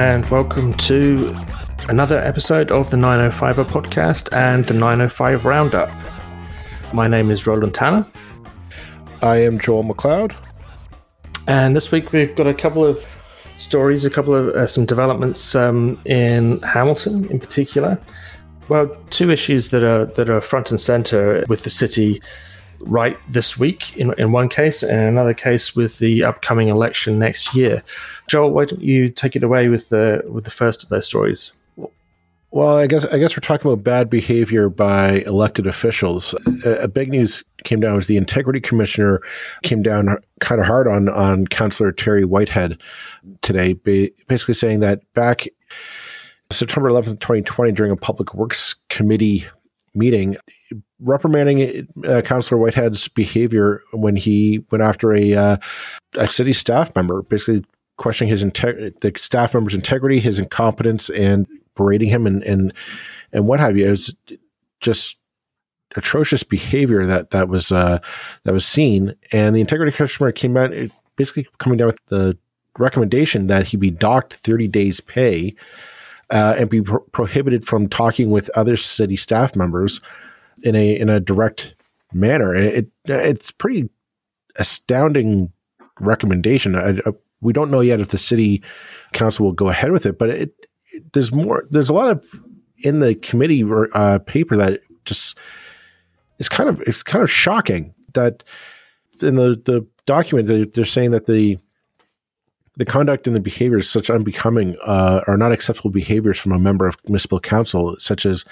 and welcome to another episode of the 905er podcast and the 905 Roundup. My name is Roland Tanner. I am Joel McLeod. And this week we've got a couple of stories, a couple of uh, some developments um, in Hamilton in particular. Well, two issues that are that are front and center with the city right this week in, in one case, and another case with the upcoming election next year. Joel, why don't you take it away with the with the first of those stories? Well, I guess I guess we're talking about bad behavior by elected officials. A, a big news came down was the integrity commissioner came down kind of hard on on Councillor Terry Whitehead today, basically saying that back September 11th, 2020, during a public works committee meeting, reprimanding uh, Councillor Whitehead's behavior when he went after a uh, a city staff member, basically questioning his integ- the staff member's integrity, his incompetence, and berating him and and and what have you. It was just atrocious behavior that that was uh, that was seen, and the integrity commissioner came out basically coming down with the recommendation that he be docked 30 days pay uh, and be pro- prohibited from talking with other city staff members in a in a direct manner. It, it's pretty astounding recommendation. I, I, we don't know yet if the city council will go ahead with it, but it, it there's more. There's a lot of in the committee uh, paper that just it's kind of it's kind of shocking that in the the document they're, they're saying that the the conduct and the behaviors such unbecoming uh, are not acceptable behaviors from a member of municipal council, such as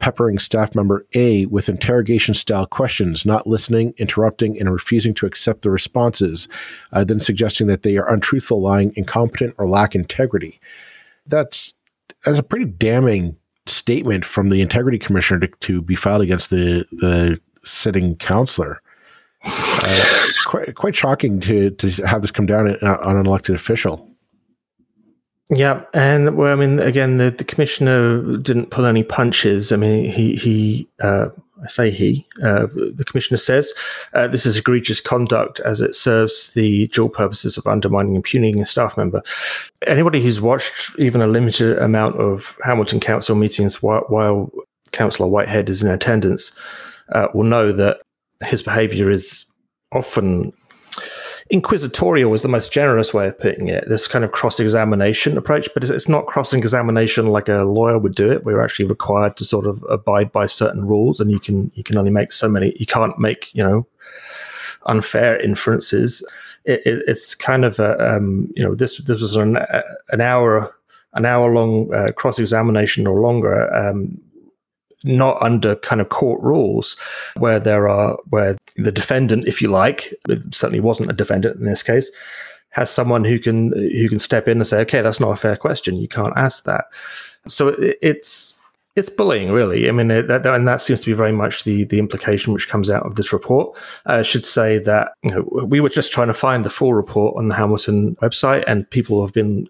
peppering staff member A with interrogation style questions, not listening, interrupting, and refusing to accept the responses, uh, then suggesting that they are untruthful, lying, incompetent, or lack integrity. That's that's a pretty damning statement from the integrity commissioner to, to be filed against the the sitting councillor. Uh, quite quite shocking to to have this come down on an elected official. Yeah, and well, I mean, again, the, the commissioner didn't pull any punches. I mean, he he uh, I say he uh, the commissioner says uh, this is egregious conduct as it serves the dual purposes of undermining and impugning a staff member. Anybody who's watched even a limited amount of Hamilton Council meetings while, while Councillor Whitehead is in attendance uh, will know that his behaviour is often inquisitorial is the most generous way of putting it. This kind of cross examination approach, but it's, not cross examination like a lawyer would do it. We're actually required to sort of abide by certain rules, and you can you can only make so many. You can't make you know unfair inferences. It, it, it's kind of a, um, you know this this was an an hour an hour long uh, cross examination or longer. Um, not under kind of court rules where there are where the defendant if you like certainly wasn't a defendant in this case has someone who can who can step in and say okay that's not a fair question you can't ask that so it, it's it's bullying, really. I mean, it, that, and that seems to be very much the the implication which comes out of this report. I should say that you know, we were just trying to find the full report on the Hamilton website, and people have been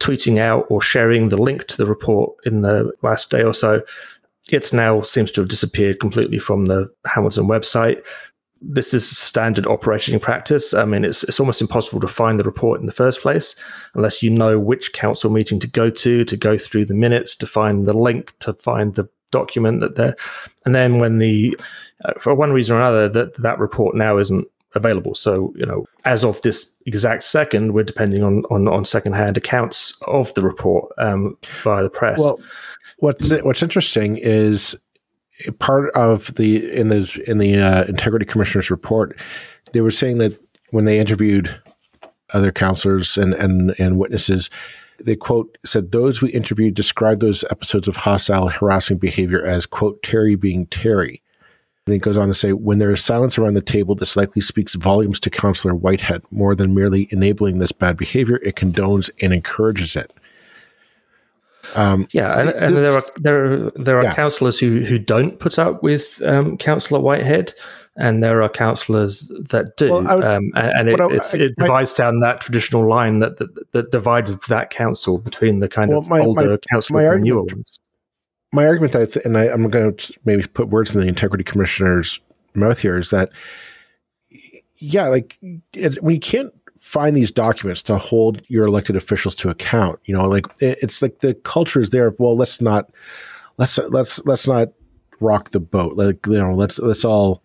tweeting out or sharing the link to the report in the last day or so it's now seems to have disappeared completely from the Hamilton website. This is standard operating practice. I mean, it's it's almost impossible to find the report in the first place unless you know which council meeting to go to, to go through the minutes, to find the link, to find the document that there. And then when the, uh, for one reason or another, that that report now isn't available. So, you know, as of this exact second, we're depending on on, on secondhand accounts of the report um, via the press. Well, What's what's interesting is part of the in the in the uh, integrity commissioner's report, they were saying that when they interviewed other councillors and and and witnesses, they quote said those we interviewed described those episodes of hostile harassing behavior as quote Terry being Terry. And then goes on to say, when there is silence around the table, this likely speaks volumes to Councillor Whitehead. More than merely enabling this bad behavior, it condones and encourages it. Um, yeah, and, and there are there are, there are yeah. councillors who who don't put up with um, Councillor Whitehead, and there are councillors that do, well, um, and it, I, it divides down that traditional line that, that, that divides that council between the kind well, of my, older my, councillors my and newer ones. My argument, that, and I, I'm going to maybe put words in the integrity commissioner's mouth here, is that yeah, like it, we can't find these documents to hold your elected officials to account. You know, like it's like the culture is there. Well, let's not let's let's let's not rock the boat. Like you know, let's let's all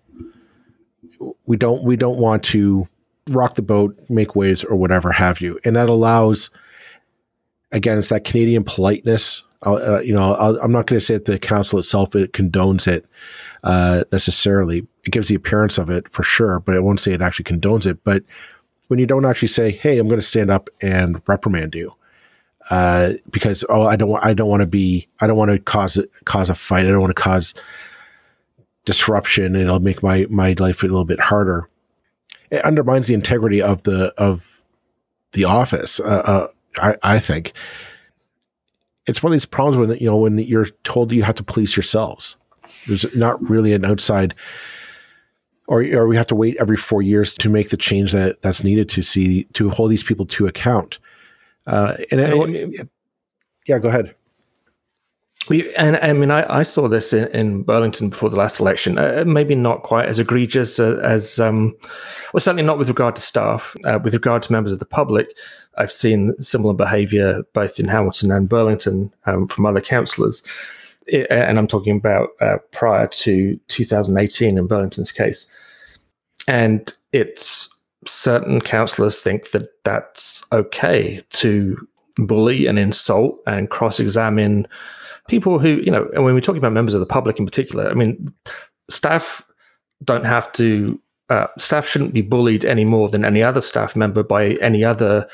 we don't we don't want to rock the boat, make waves, or whatever have you, and that allows. Again, it's that Canadian politeness. Uh, you know, i am not going to say that the council itself it condones it uh, necessarily. It gives the appearance of it for sure, but I won't say it actually condones it. But when you don't actually say, "Hey, I'm going to stand up and reprimand you," uh, because oh, I don't want, I don't want to be, I don't want to cause cause a fight. I don't want to cause disruption. It'll make my my life a little bit harder. It undermines the integrity of the of the office. Uh, uh, I, I think it's one of these problems when you know when you're told you have to police yourselves. There's not really an outside, or or we have to wait every four years to make the change that that's needed to see to hold these people to account. Uh, and I yeah, go ahead. And I mean, I, I saw this in, in, Burlington before the last election. Uh, maybe not quite as egregious as, as um, well, certainly not with regard to staff. Uh, with regard to members of the public, I've seen similar behaviour both in Hamilton and Burlington um, from other councillors. And I'm talking about uh, prior to 2018 in Burlington's case. And it's certain councillors think that that's okay to bully and insult and cross examine people who, you know, and when we're talking about members of the public in particular, I mean, staff don't have to, uh, staff shouldn't be bullied any more than any other staff member by any other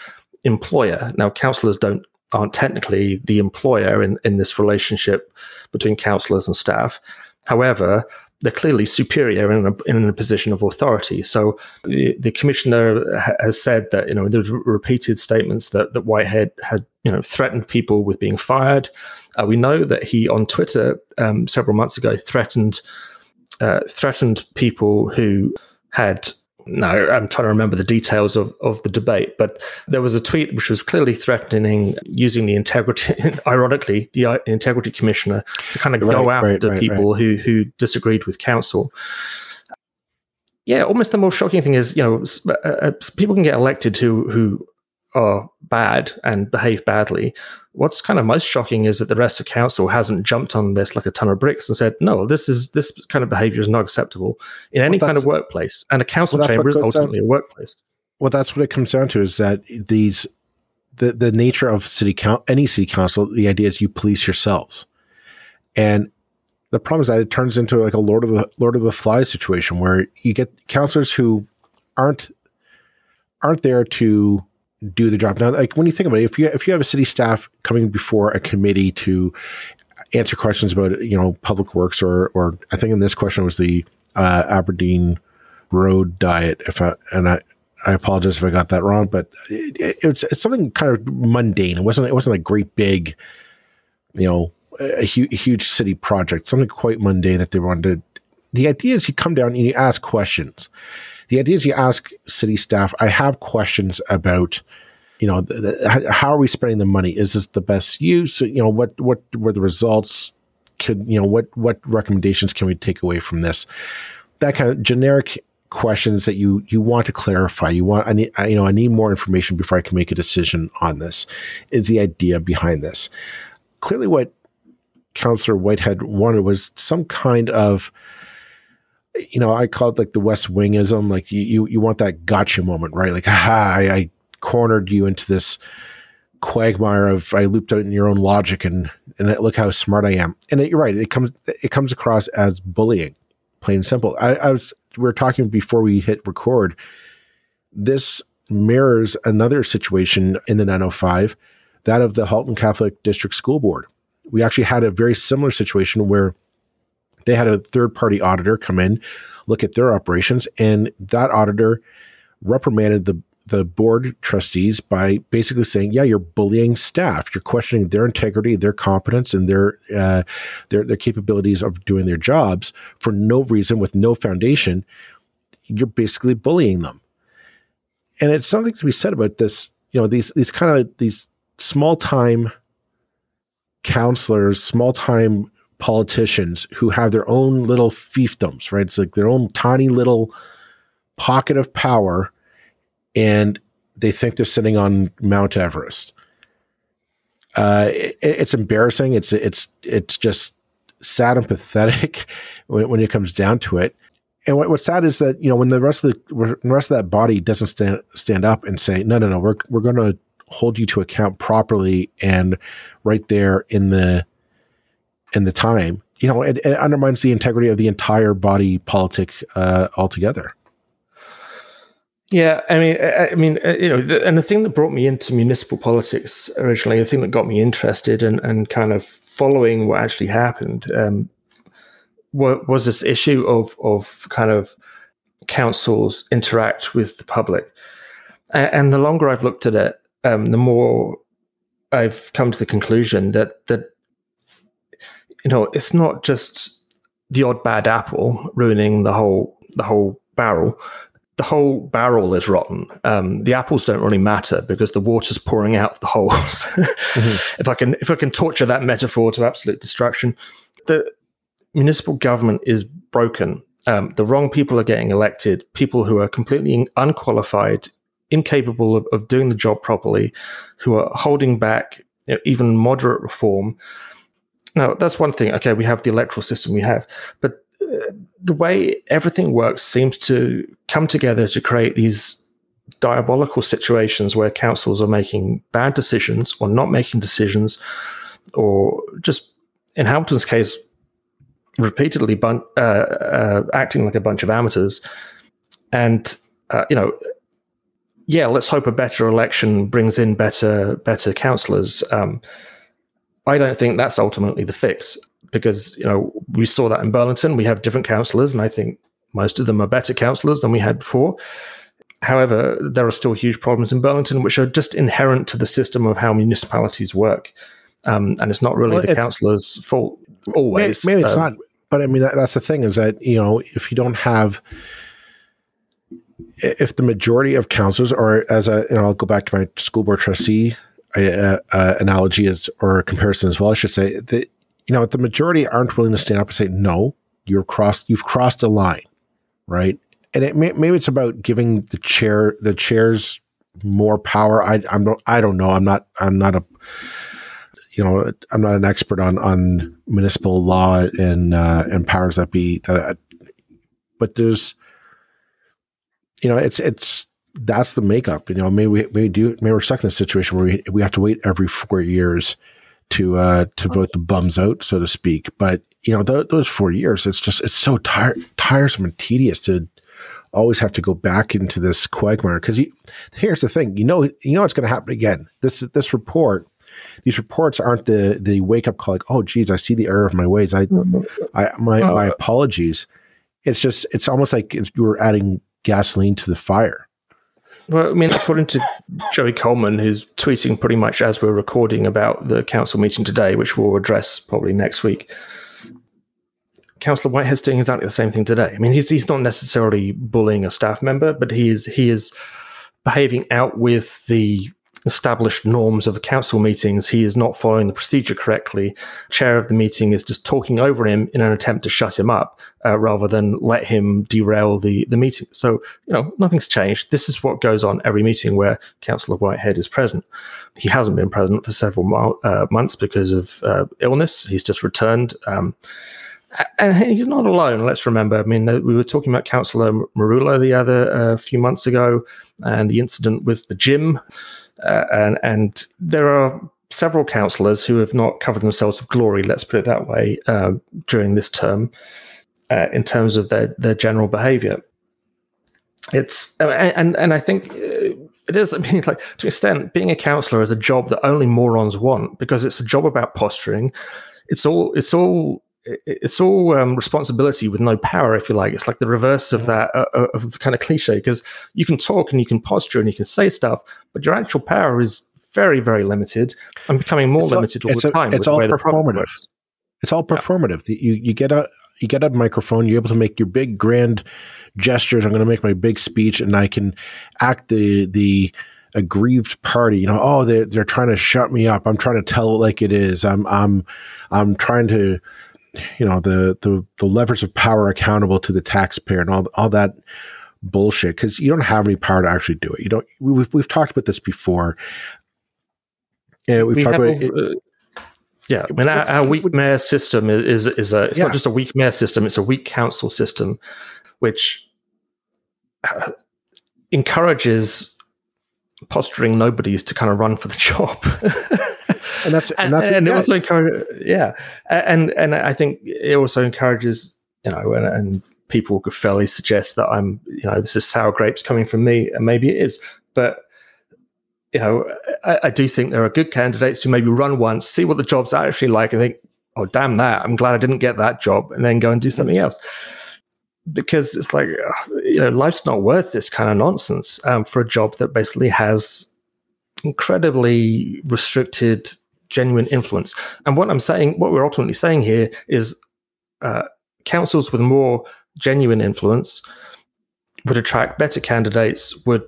employer. Now, councillors don't aren't technically the employer in, in this relationship between councillors and staff. However, they're clearly superior in a, in a position of authority. So the, the commissioner ha- has said that you know there's repeated statements that that Whitehead had you know threatened people with being fired. Uh, we know that he on Twitter um, several months ago threatened uh, threatened people who had no, I'm trying to remember the details of, of the debate, but there was a tweet which was clearly threatening using the integrity, ironically, the uh, integrity commissioner to kind of right, go after right, people right. who who disagreed with council. Yeah, almost the most shocking thing is, you know, uh, uh, people can get elected who who are bad and behave badly. What's kind of most shocking is that the rest of council hasn't jumped on this like a ton of bricks and said, "No, this is this kind of behaviour is not acceptable in any well, kind of workplace." And a council well, chamber is ultimately down, a workplace. Well, that's what it comes down to: is that these the the nature of city count any city council. The idea is you police yourselves, and the problem is that it turns into like a Lord of the Lord of the Flies situation where you get councillors who aren't aren't there to do the job. Now, like when you think about it, if you if you have a city staff coming before a committee to answer questions about you know public works or or I think in this question was the uh, Aberdeen road diet. If I and I. I apologize if I got that wrong, but it, it, it's, it's something kind of mundane. It wasn't it wasn't a great big, you know, a, hu- a huge city project. Something quite mundane that they wanted. To, the idea is you come down and you ask questions the idea is you ask city staff, I have questions about, you know, the, the, how are we spending the money? Is this the best use? You know, what, what were the results? Could, you know, what, what recommendations can we take away from this? That kind of generic questions that you, you want to clarify. You want, I need, I, you know, I need more information before I can make a decision on this is the idea behind this. Clearly what Councillor Whitehead wanted was some kind of, you know, I call it like the West Wingism. Like you, you, you want that gotcha moment, right? Like, ha, I, I cornered you into this quagmire of I looped out in your own logic and and look how smart I am. And it, you're right. It comes it comes across as bullying, plain and simple. I, I was we were talking before we hit record. This mirrors another situation in the 905, that of the Halton Catholic District School Board. We actually had a very similar situation where they had a third party auditor come in, look at their operations, and that auditor reprimanded the the board trustees by basically saying, "Yeah, you're bullying staff. You're questioning their integrity, their competence, and their uh, their their capabilities of doing their jobs for no reason, with no foundation. You're basically bullying them." And it's something to be said about this. You know, these these kind of these small time councillors, small time politicians who have their own little fiefdoms, right? It's like their own tiny little pocket of power. And they think they're sitting on Mount Everest. Uh, it, it's embarrassing. It's it's it's just sad and pathetic when, when it comes down to it. And what, what's sad is that you know when the rest of the, the rest of that body doesn't stand stand up and say no no no we're we're going to hold you to account properly and right there in the in the time you know it, it undermines the integrity of the entire body politic uh, altogether. Yeah, I mean, I, I mean, uh, you know, the, and the thing that brought me into municipal politics originally, the thing that got me interested and and kind of following what actually happened, um, was this issue of of kind of councils interact with the public, and, and the longer I've looked at it, um, the more I've come to the conclusion that that you know it's not just the odd bad apple ruining the whole the whole barrel the whole barrel is rotten. Um, the apples don't really matter because the water's pouring out of the holes. mm-hmm. If I can, if I can torture that metaphor to absolute destruction, the municipal government is broken. Um, the wrong people are getting elected. People who are completely unqualified, incapable of, of doing the job properly, who are holding back you know, even moderate reform. Now, that's one thing. Okay, we have the electoral system we have, but the way everything works seems to come together to create these diabolical situations where councils are making bad decisions or not making decisions or just in Hamilton's case repeatedly bun- uh, uh, acting like a bunch of amateurs and uh, you know yeah let's hope a better election brings in better better councillors um, I don't think that's ultimately the fix because you know we saw that in Burlington. We have different councillors, and I think most of them are better councillors than we had before. However, there are still huge problems in Burlington, which are just inherent to the system of how municipalities work, um, and it's not really well, the it, councillors' fault always. Maybe, maybe it's um, not, but I mean that, that's the thing is that you know if you don't have if the majority of councillors, or as a, you know, I'll go back to my school board trustee uh, uh, analogy as or a comparison as well, I should say that you know, the majority aren't willing to stand up and say, no, you're crossed, you've crossed a line, right? And it may, maybe it's about giving the chair, the chairs more power. I, I'm I don't know. I'm not, I'm not a, you know, I'm not an expert on, on municipal law and, uh, and powers that be that, but there's, you know, it's, it's, that's the makeup. You know, maybe we, maybe do, maybe we're stuck in a situation where we, we have to wait every four years to uh, to vote the bums out, so to speak. But you know, th- those four years, it's just it's so tir- tiresome and tedious to always have to go back into this quagmire. Because here's the thing, you know, you know, it's going to happen again. This this report. These reports aren't the the wake up call like, oh, geez, I see the error of my ways. I, I my uh, my apologies. It's just it's almost like it's, you were adding gasoline to the fire. Well, I mean, according to Joey Coleman, who's tweeting pretty much as we're recording about the council meeting today, which we'll address probably next week, Councillor Whitehead's doing exactly the same thing today. I mean, he's he's not necessarily bullying a staff member, but he is he is behaving out with the established norms of council meetings. He is not following the procedure correctly. Chair of the meeting is just talking over him in an attempt to shut him up uh, rather than let him derail the, the meeting. So, you know, nothing's changed. This is what goes on every meeting where Councillor Whitehead is present. He hasn't been present for several mo- uh, months because of uh, illness. He's just returned. Um, and he's not alone. Let's remember. I mean, we were talking about Councillor Merulla the other uh, few months ago, and the incident with the gym. Uh, and, and there are several councillors who have not covered themselves with glory, let's put it that way, uh, during this term uh, in terms of their, their general behaviour. It's and and I think uh, it is. I mean, like to extent, being a councillor is a job that only morons want because it's a job about posturing. It's all. It's all it's all um, responsibility with no power, if you like. It's like the reverse of that uh, uh of the kind of cliche because you can talk and you can posture and you can say stuff, but your actual power is very, very limited and becoming more it's limited all, all the time. It's all performative. It's all performative. Yeah. You you get a you get a microphone. You're able to make your big grand gestures. I'm going to make my big speech, and I can act the the aggrieved party. You know, oh, they're they're trying to shut me up. I'm trying to tell it like it is. I'm I'm I'm trying to you know the the the levers of power accountable to the taxpayer and all all that bullshit because you don't have any power to actually do it. You don't. We've we've talked about this before. And we've we talked about. It, uh, yeah, I mean, our, our weak mayor system is is a. It's yeah. not just a weak mayor system; it's a weak council system, which uh, encourages posturing nobodies to kind of run for the job. and that's and, that's and, and it also encourages, yeah, and and I think it also encourages you know, and, and people could fairly suggest that I'm, you know, this is sour grapes coming from me, and maybe it is. But you know, I, I, do think there are good candidates who maybe run once, see what the job's actually like, and think, oh, damn that, I'm glad I didn't get that job, and then go and do something else. Because it's like, you know, life's not worth this kind of nonsense um, for a job that basically has incredibly restricted, genuine influence. And what I'm saying, what we're ultimately saying here is uh, councils with more genuine influence would attract better candidates, would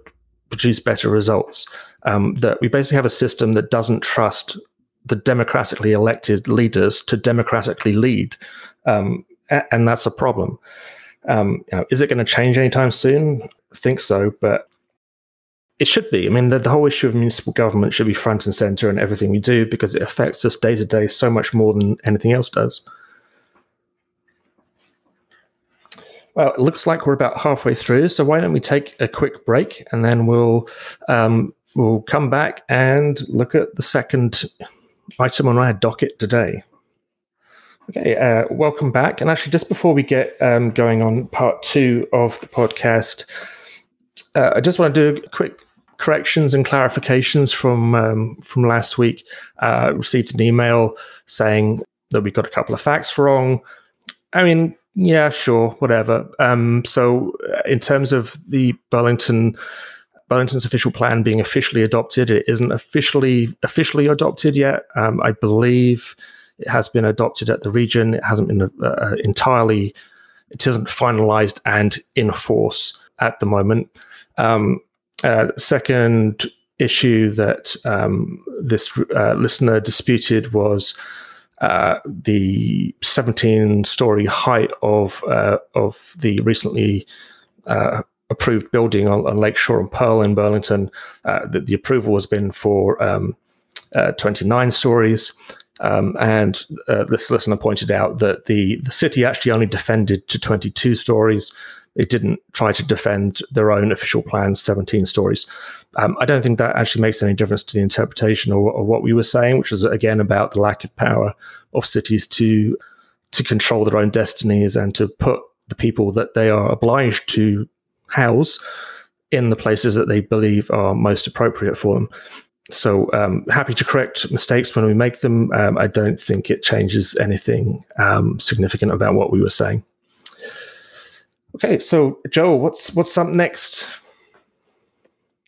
produce better results. Um, that we basically have a system that doesn't trust the democratically elected leaders to democratically lead, um, and that's a problem. Um, you know, is it going to change anytime soon? I think so, but it should be. I mean, the, the, whole issue of municipal government should be front and center in everything we do because it affects us day to day so much more than anything else does. Well, it looks like we're about halfway through, so why don't we take a quick break and then we'll um, we'll come back and look at the second item on our docket today. Okay, uh, welcome back. And actually, just before we get um, going on part two of the podcast, uh, I just want to do a quick corrections and clarifications from um, from last week. Uh, received an email saying that we got a couple of facts wrong. I mean, yeah, sure, whatever. Um, so, uh, in terms of the Burlington Burlington's official plan being officially adopted, it isn't officially officially adopted yet. Um, I believe it has been adopted at the region. It hasn't been uh, uh, entirely. It isn't finalized and in force at the moment. Um, uh, second issue that um, this uh, listener disputed was uh, the 17 story height of uh, of the recently uh, approved building on, on Lakeshore and Pearl in Burlington. Uh, the, approval has been for um, uh, 29 stories. Um, and this listener pointed out that the, the city actually only defended to 22 stories. It didn't try to defend their own official plans, 17 stories. Um, I don't think that actually makes any difference to the interpretation or, or, what we were saying, which was again about the lack of power of cities to to control their own destinies and to put the people that they are obliged to house in the places that they believe are most appropriate for them. So um, happy to correct mistakes when we make them. Um, I don't think it changes anything um, significant about what we were saying. Okay, so Joe, what's what's up next?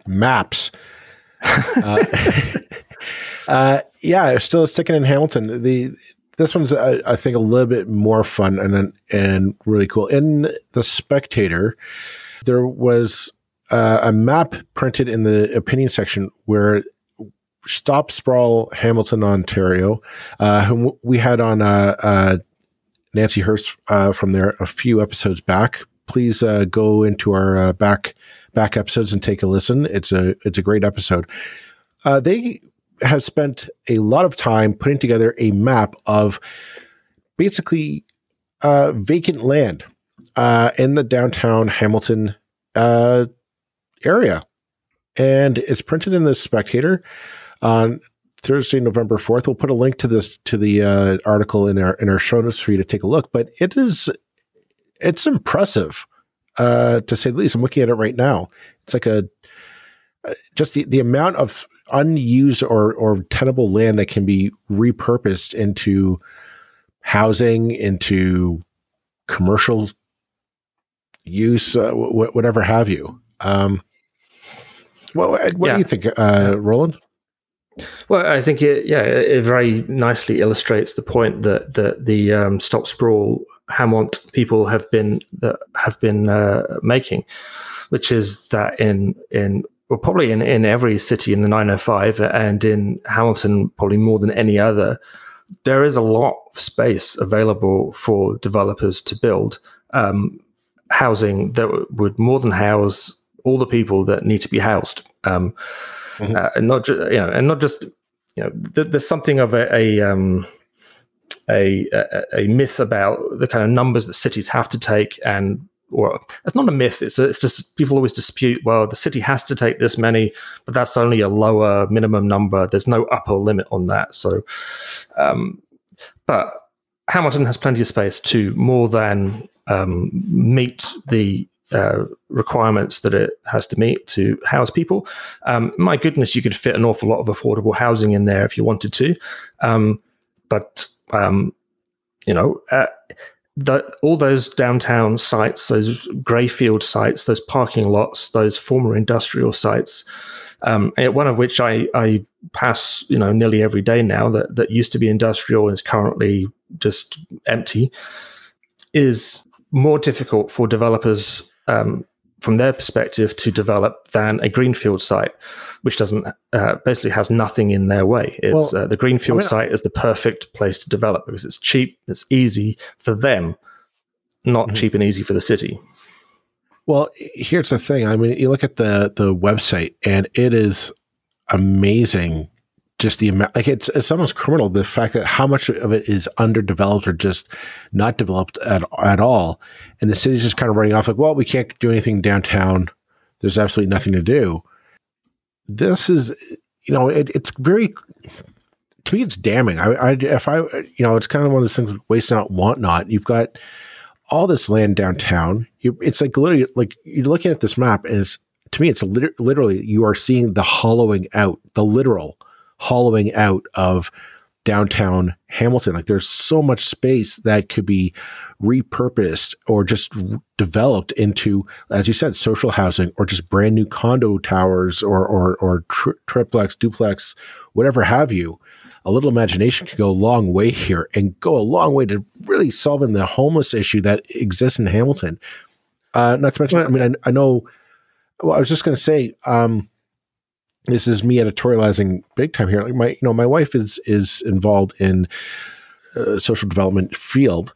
Maps. uh, uh, yeah, still sticking in Hamilton. The this one's uh, I think a little bit more fun and and really cool. In the Spectator, there was uh, a map printed in the opinion section where Stop Sprawl Hamilton, Ontario, uh, whom we had on uh, uh, Nancy Hurst uh, from there a few episodes back please uh, go into our back back episodes and take a listen. It's a it's a great episode. They have spent a lot of time putting together a map of basically vacant land in the downtown Hamilton area, and it's printed in the Spectator on Thursday, November fourth. We'll put a link to this to the uh, article in our in our show notes for you to take a look. But it is it's impressive, uh, to say the least. I'm looking at it right now. It's like a uh, just the, the amount of unused or or tenable land that can be repurposed into housing, into commercial use, uh, w- whatever have you. Um, what, what yeah. do you think, uh, Roland? Well, I think it, yeah, it very nicely illustrates the point that that the um, stop sprawl Hamont people have been that have been uh, making, which is that in in well probably in, in every city in the 905 and in Hamilton probably more than any other, there is a lot of space available for developers to build. Um, housing that would more than house all the people that need to be housed, um, mm-hmm. uh, and not just you know, and not just you know, th- there's something of a a, um, a, a, a myth about the kind of numbers that cities have to take and or it's not a myth. It's, a, it's just people always dispute. Well, the city has to take this many, but that's only a lower minimum number. There's no upper limit on that. So, um, but Hamilton has plenty of space to more than um, meet the uh, requirements that it has to meet to house people. Um, my goodness, you could fit an awful lot of affordable housing in there if you wanted to. Um, but, um, you know, uh, the, all those downtown sites, those greyfield sites, those parking lots, those former industrial sites, um, one of which I, I pass, you know, nearly every day now that, that used to be industrial and is currently just empty, is more difficult for developers um, from their perspective to develop than a greenfield site, which doesn't uh, basically has nothing in their way. It's well, uh, the greenfield I mean, site is the perfect place to develop because it's cheap, it's easy for them, not mm-hmm. cheap and easy for the city. Well, here's the thing. I mean, you look at the the website, and it is amazing just the amount like it's it's almost criminal the fact that how much of it is underdeveloped or just not developed at at all. And the city's just kind of running off like well we can't do anything downtown. There's absolutely nothing to do. This is you know it, it's very to me it's damning. I, I if i you know it's kind of one of those things waste not want not. You've got all this land downtown. You, it's like literally like you're looking at this map and it's to me it's literally you are seeing the hollowing out the literal hollowing out of downtown Hamilton. Like there's so much space that could be repurposed or just developed into, as you said, social housing or just brand new condo towers or or, or tri- triplex, duplex, whatever have you. A little imagination could go a long way here and go a long way to really solving the homeless issue that exists in Hamilton. Uh, not to mention, I mean, I, I know. Well, I was just going to say, um, this is me editorializing big time here. Like my, you know, my wife is is involved in uh, social development field,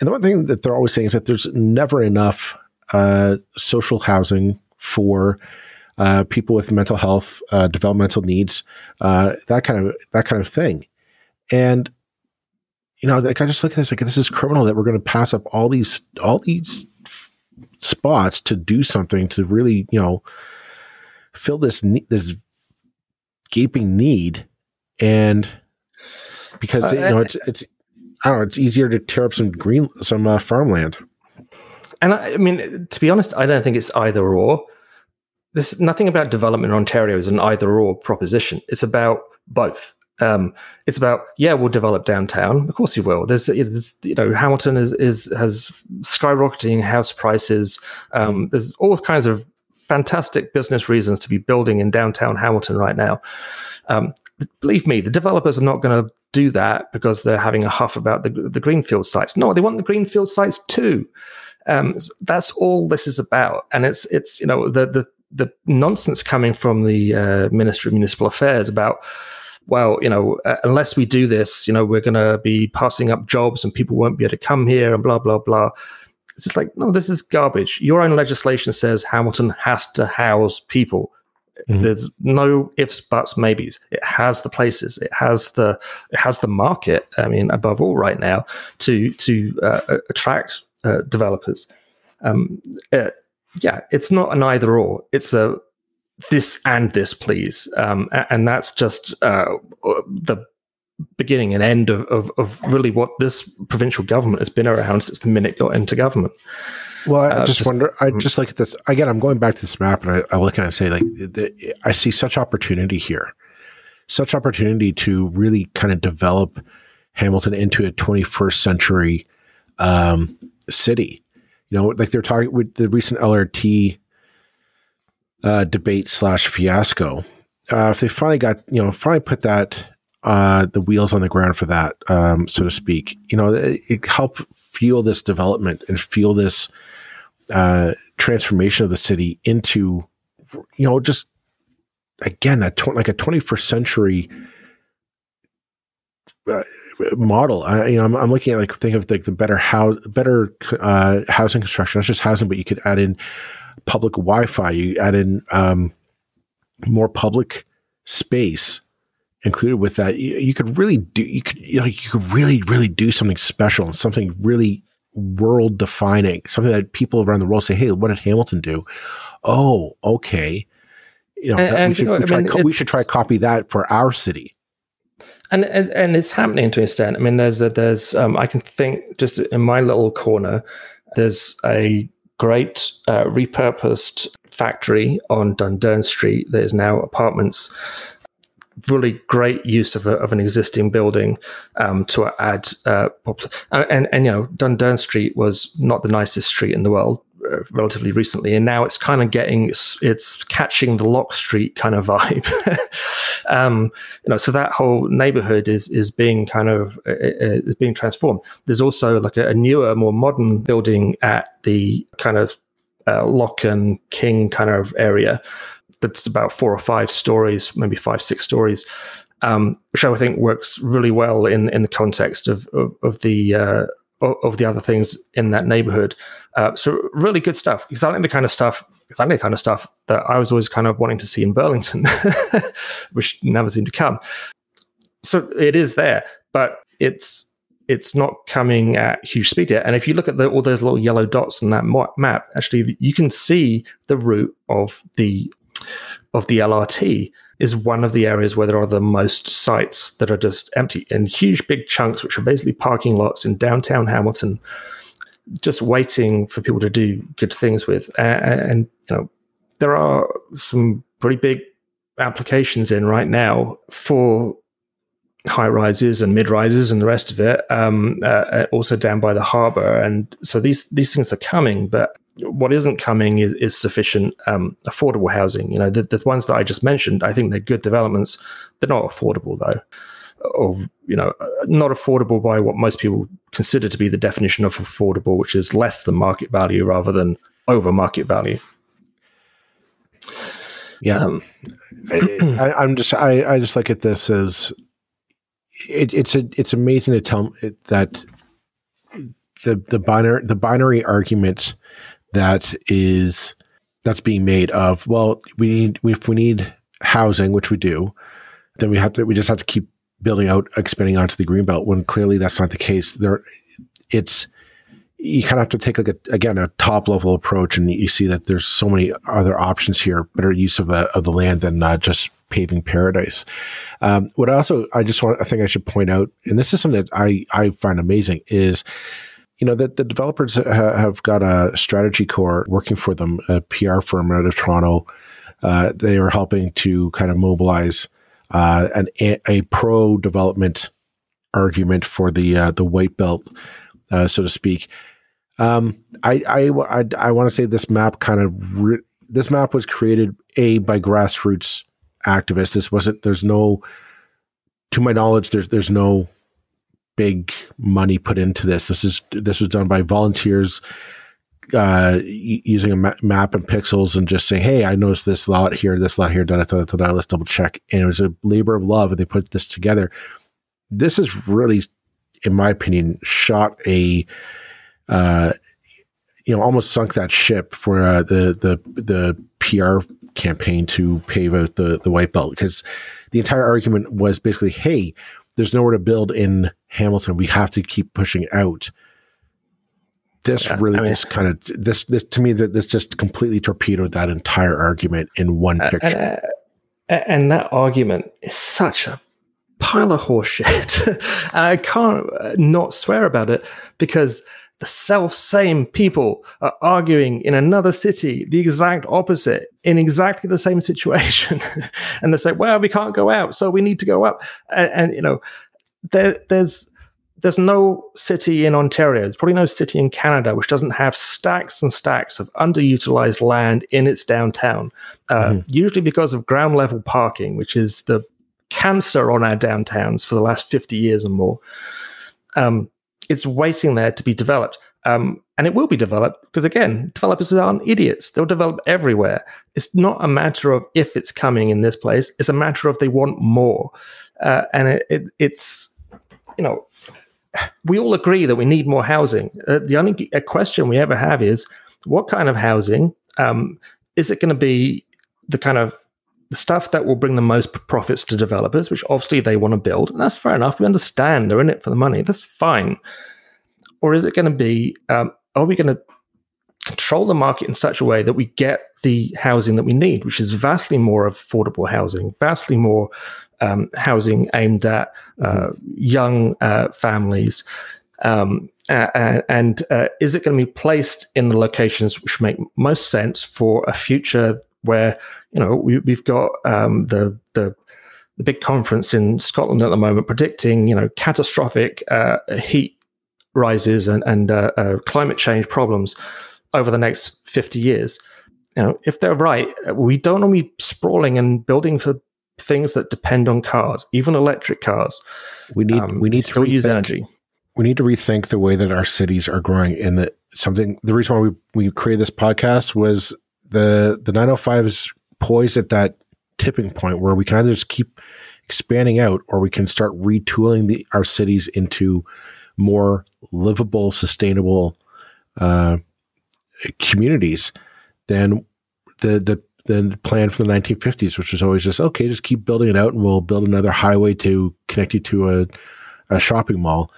and the one thing that they're always saying is that there's never enough uh, social housing for uh, people with mental health, uh, developmental needs, uh, that kind of that kind of thing, and you know, like I just look at this like this is criminal that we're going to pass up all these all these spots to do something to really, you know fill this this gaping need, and because uh, you know it's it's I don't know it's easier to tear up some green some uh, farmland. And I, I mean, to be honest, I don't think it's either or. There's nothing about development in Ontario is an either or proposition. It's about both. Um, it's about yeah, we'll develop downtown. Of course, you will. There's, there's you know Hamilton is, is has skyrocketing house prices. Um, there's all kinds of fantastic business reasons to be building in downtown Hamilton right now. Um, believe me, the developers are not going to do that because they're having a huff about the, the greenfield sites. No, they want the greenfield sites too. Um, that's all this is about, and it's it's you know the the the nonsense coming from the uh, Ministry of Municipal Affairs about well, you know, uh, unless we do this, you know, we're going to be passing up jobs and people won't be able to come here and blah blah blah. It's just like, no, this is garbage. Your own legislation says Hamilton has to house people. Mm-hmm. There's no ifs, buts, maybes. It has the places. It has the it has the market. I mean, above all, right now to to uh, attract uh, developers. Um, uh, yeah, it's not an either or. It's a this and this, please. Um, and that's just uh, the beginning and end of, of, of, really what this provincial government has been around since the minute got into government. Well, I uh, just, just, wonder. I mm. just look at this again. I'm going back to this map, and I, I look and I say, like, the, I see such opportunity here, such opportunity to really kind of develop Hamilton into a 21st century um, city. You know, like they're talking with the recent LRT uh, debate slash fiasco. Uh, if they finally got, you know, finally put that uh, the wheels on the ground for that, um, so to speak. You know, it, it helped fuel this development and fuel this uh, transformation of the city into, you know, just again that tw- like a 21st century uh, model. I, you know, I'm, I'm, looking at like think of like the better house, better uh, housing construction, not just housing, but you could add in public Wi-Fi. You add in um, more public space included with that. You, you, could really do. You could you know you could really really do something special, and something really world defining, something that people around the world say, "Hey, what did Hamilton do?" Oh, okay. You know, and, and we, should, you know, we, try, mean, we should try copy that for our city and, and and it's happening to an extent. I mean, there's a, there's um, I can think just in my little corner, there's a great uh, repurposed factory on Dundurn Street. There's now apartments. Really great use of, a, of an existing building um, to add, uh, and and you know Dundurn Street was not the nicest street in the world, uh, relatively recently, and now it's kind of getting it's, it's catching the Locke Street kind of vibe. um, you know, so that whole neighborhood is is being kind of uh, uh, is being transformed. There's also like a, a, newer, more modern building at the kind of uh, Locke and King kind of area that's about four or five stories, maybe five six stories. Um, which I think works really well in in the context of of, of the uh, of the other things in that neighborhood. Uh, so really good stuff. Exactly the kind of stuff, exactly the kind of stuff that I was always kind of wanting to see in Burlington, which never seemed to come. So it is there, but it's it's not coming at huge speed yet. And if you look at the, all those little yellow dots on that map, actually you can see the route of the of the LRT is one of the areas where there are the most sites that are just empty in huge big chunks, which are basically parking lots in downtown Hamilton, just waiting for people to do good things with. And, and you know, there are some pretty big applications in right now for high rises and mid rises and the rest of it. Um, uh, also down by the harbour, and so these these things are coming, but what isn't coming is, is sufficient um, affordable housing. You know, the, the ones that I just mentioned, I think they're good developments. They're not affordable though, or you know, not affordable by what most people consider to be the definition of affordable, which is less than market value rather than over market value. Yeah, um, I, am just I, I just look at this as it, it's a it's amazing to tell that the the binary the binary arguments that is that's being made of well we need if we need housing which we do then we have to we just have to keep building out expanding onto the green belt when clearly that's not the case. There it's you kind of have to take like a, again a top level approach and you see that there's so many other options here better use of, a, of the land than uh, just paving paradise. Um, what I also i just want i think i should point out and this is something that i i find amazing is you know that the developers ha- have got a StrategyCorp working for them, a PR firm out of Toronto. Uh, they are helping to kind of mobilize uh, an a, pro development argument for the uh, the white belt, uh, so to speak. Um, I I I, I want to say this map kind of re- this map was created a by grassroots activists. This wasn't. There's no, to my knowledge, there's there's no big money put into this. This is this was done by volunteers uh, using a ma- map and pixels and just saying, "Hey, I noticed this lot here, this lot here, da da da da. Let's double check." And it was a labor of love, and they put this together. This is really, in my opinion, shot a, uh, you know, almost sunk that ship for uh, the the the PR campaign to pave out the the white belt because the entire argument was basically, "Hey, there's nowhere to build in Hamilton. We have to keep pushing out. This yeah, really I mean, just kind of this this to me that this just completely torpedoed that entire argument in one picture. Uh, and that argument is such a pile of horseshit. I can't uh, not swear about it because the self same people are arguing in another city the exact opposite in exactly the same situation. and they say, well, we can't go out, so we need to go up. And, and you know, there, there's there's no city in Ontario, there's probably no city in Canada which doesn't have stacks and stacks of underutilized land in its downtown, uh, mm-hmm. usually because of ground level parking, which is the cancer on our downtowns for the last 50 years or more. Um, it's waiting there to be developed. Um, and it will be developed because, again, developers aren't idiots. They'll develop everywhere. It's not a matter of if it's coming in this place, it's a matter of they want more. Uh, and it, it, it's, you know, we all agree that we need more housing. Uh, the only question we ever have is what kind of housing? Um, is it going to be the kind of the stuff that will bring the most profits to developers, which obviously they want to build? And that's fair enough. We understand they're in it for the money. That's fine. Or is it going to be, um, are we going to control the market in such a way that we get the housing that we need, which is vastly more affordable housing, vastly more um, housing aimed at uh, mm-hmm. young uh, families. Um, uh, and is it going to be placed in the locations which make most sense for a future where you know we, have got um, the the the big conference in Scotland at the moment predicting you know catastrophic uh, heat rises and, and uh, uh, climate change problems over the next 50 years. You know, if they're right, we don't want to be sprawling and building for things that depend on cars, even electric cars. We need um, we need to use energy. We need to rethink the way that our cities are growing. In that something, the reason why we we created this podcast was the the 905 is poised at that tipping point where we can either just keep expanding out or we can start retooling the our cities into more livable, sustainable uh, communities than the the the plan for the 1950s, which was always just okay, just keep building it out, and we'll build another highway to connect you to a, a shopping mall.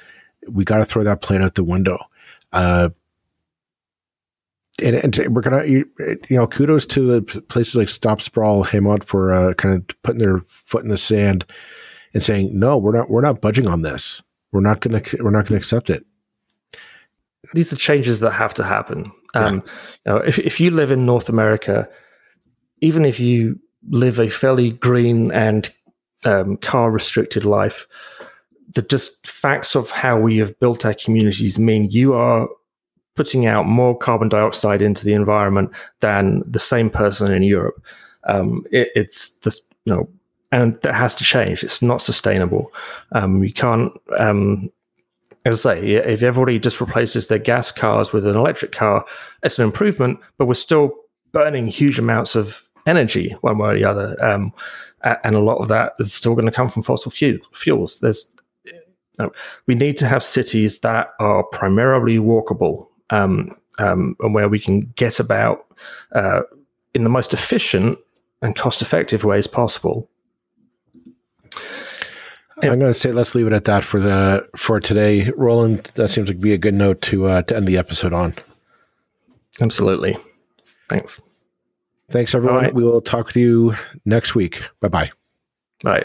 We got to throw that plan out the window. Uh, and, and, we're gonna, you, you, know, kudos to the places like Stop Sprawl, HamOnt for uh, kind of putting their foot in the sand and saying, no, we're not, we're not budging on this. We're not gonna, we're not gonna accept it. These are changes that have to happen. Um, yeah. you know, if, if you live in North America, even if you live a fairly green and um, car restricted life, the just facts of how we have built our communities mean you are putting out more carbon dioxide into the environment than the same person in Europe. Um, it, it's just, you know, and that has to change. It's not sustainable. Um, you can't um, as I say, if everybody just replaces their gas cars with an electric car, it's an improvement, but we're still burning huge amounts of energy one way or the other. Um, and a lot of that is still going to come from fossil fuel, fuels. There's, we need to have cities that are primarily walkable um, um, and where we can get about uh, in the most efficient and cost effective ways possible. I'm going to say let's leave it at that for the for today, Roland. That seems to be a good note to uh, to end the episode on. Absolutely. Thanks. Thanks, everyone. Right. We will talk with you next week. Bye-bye. Bye.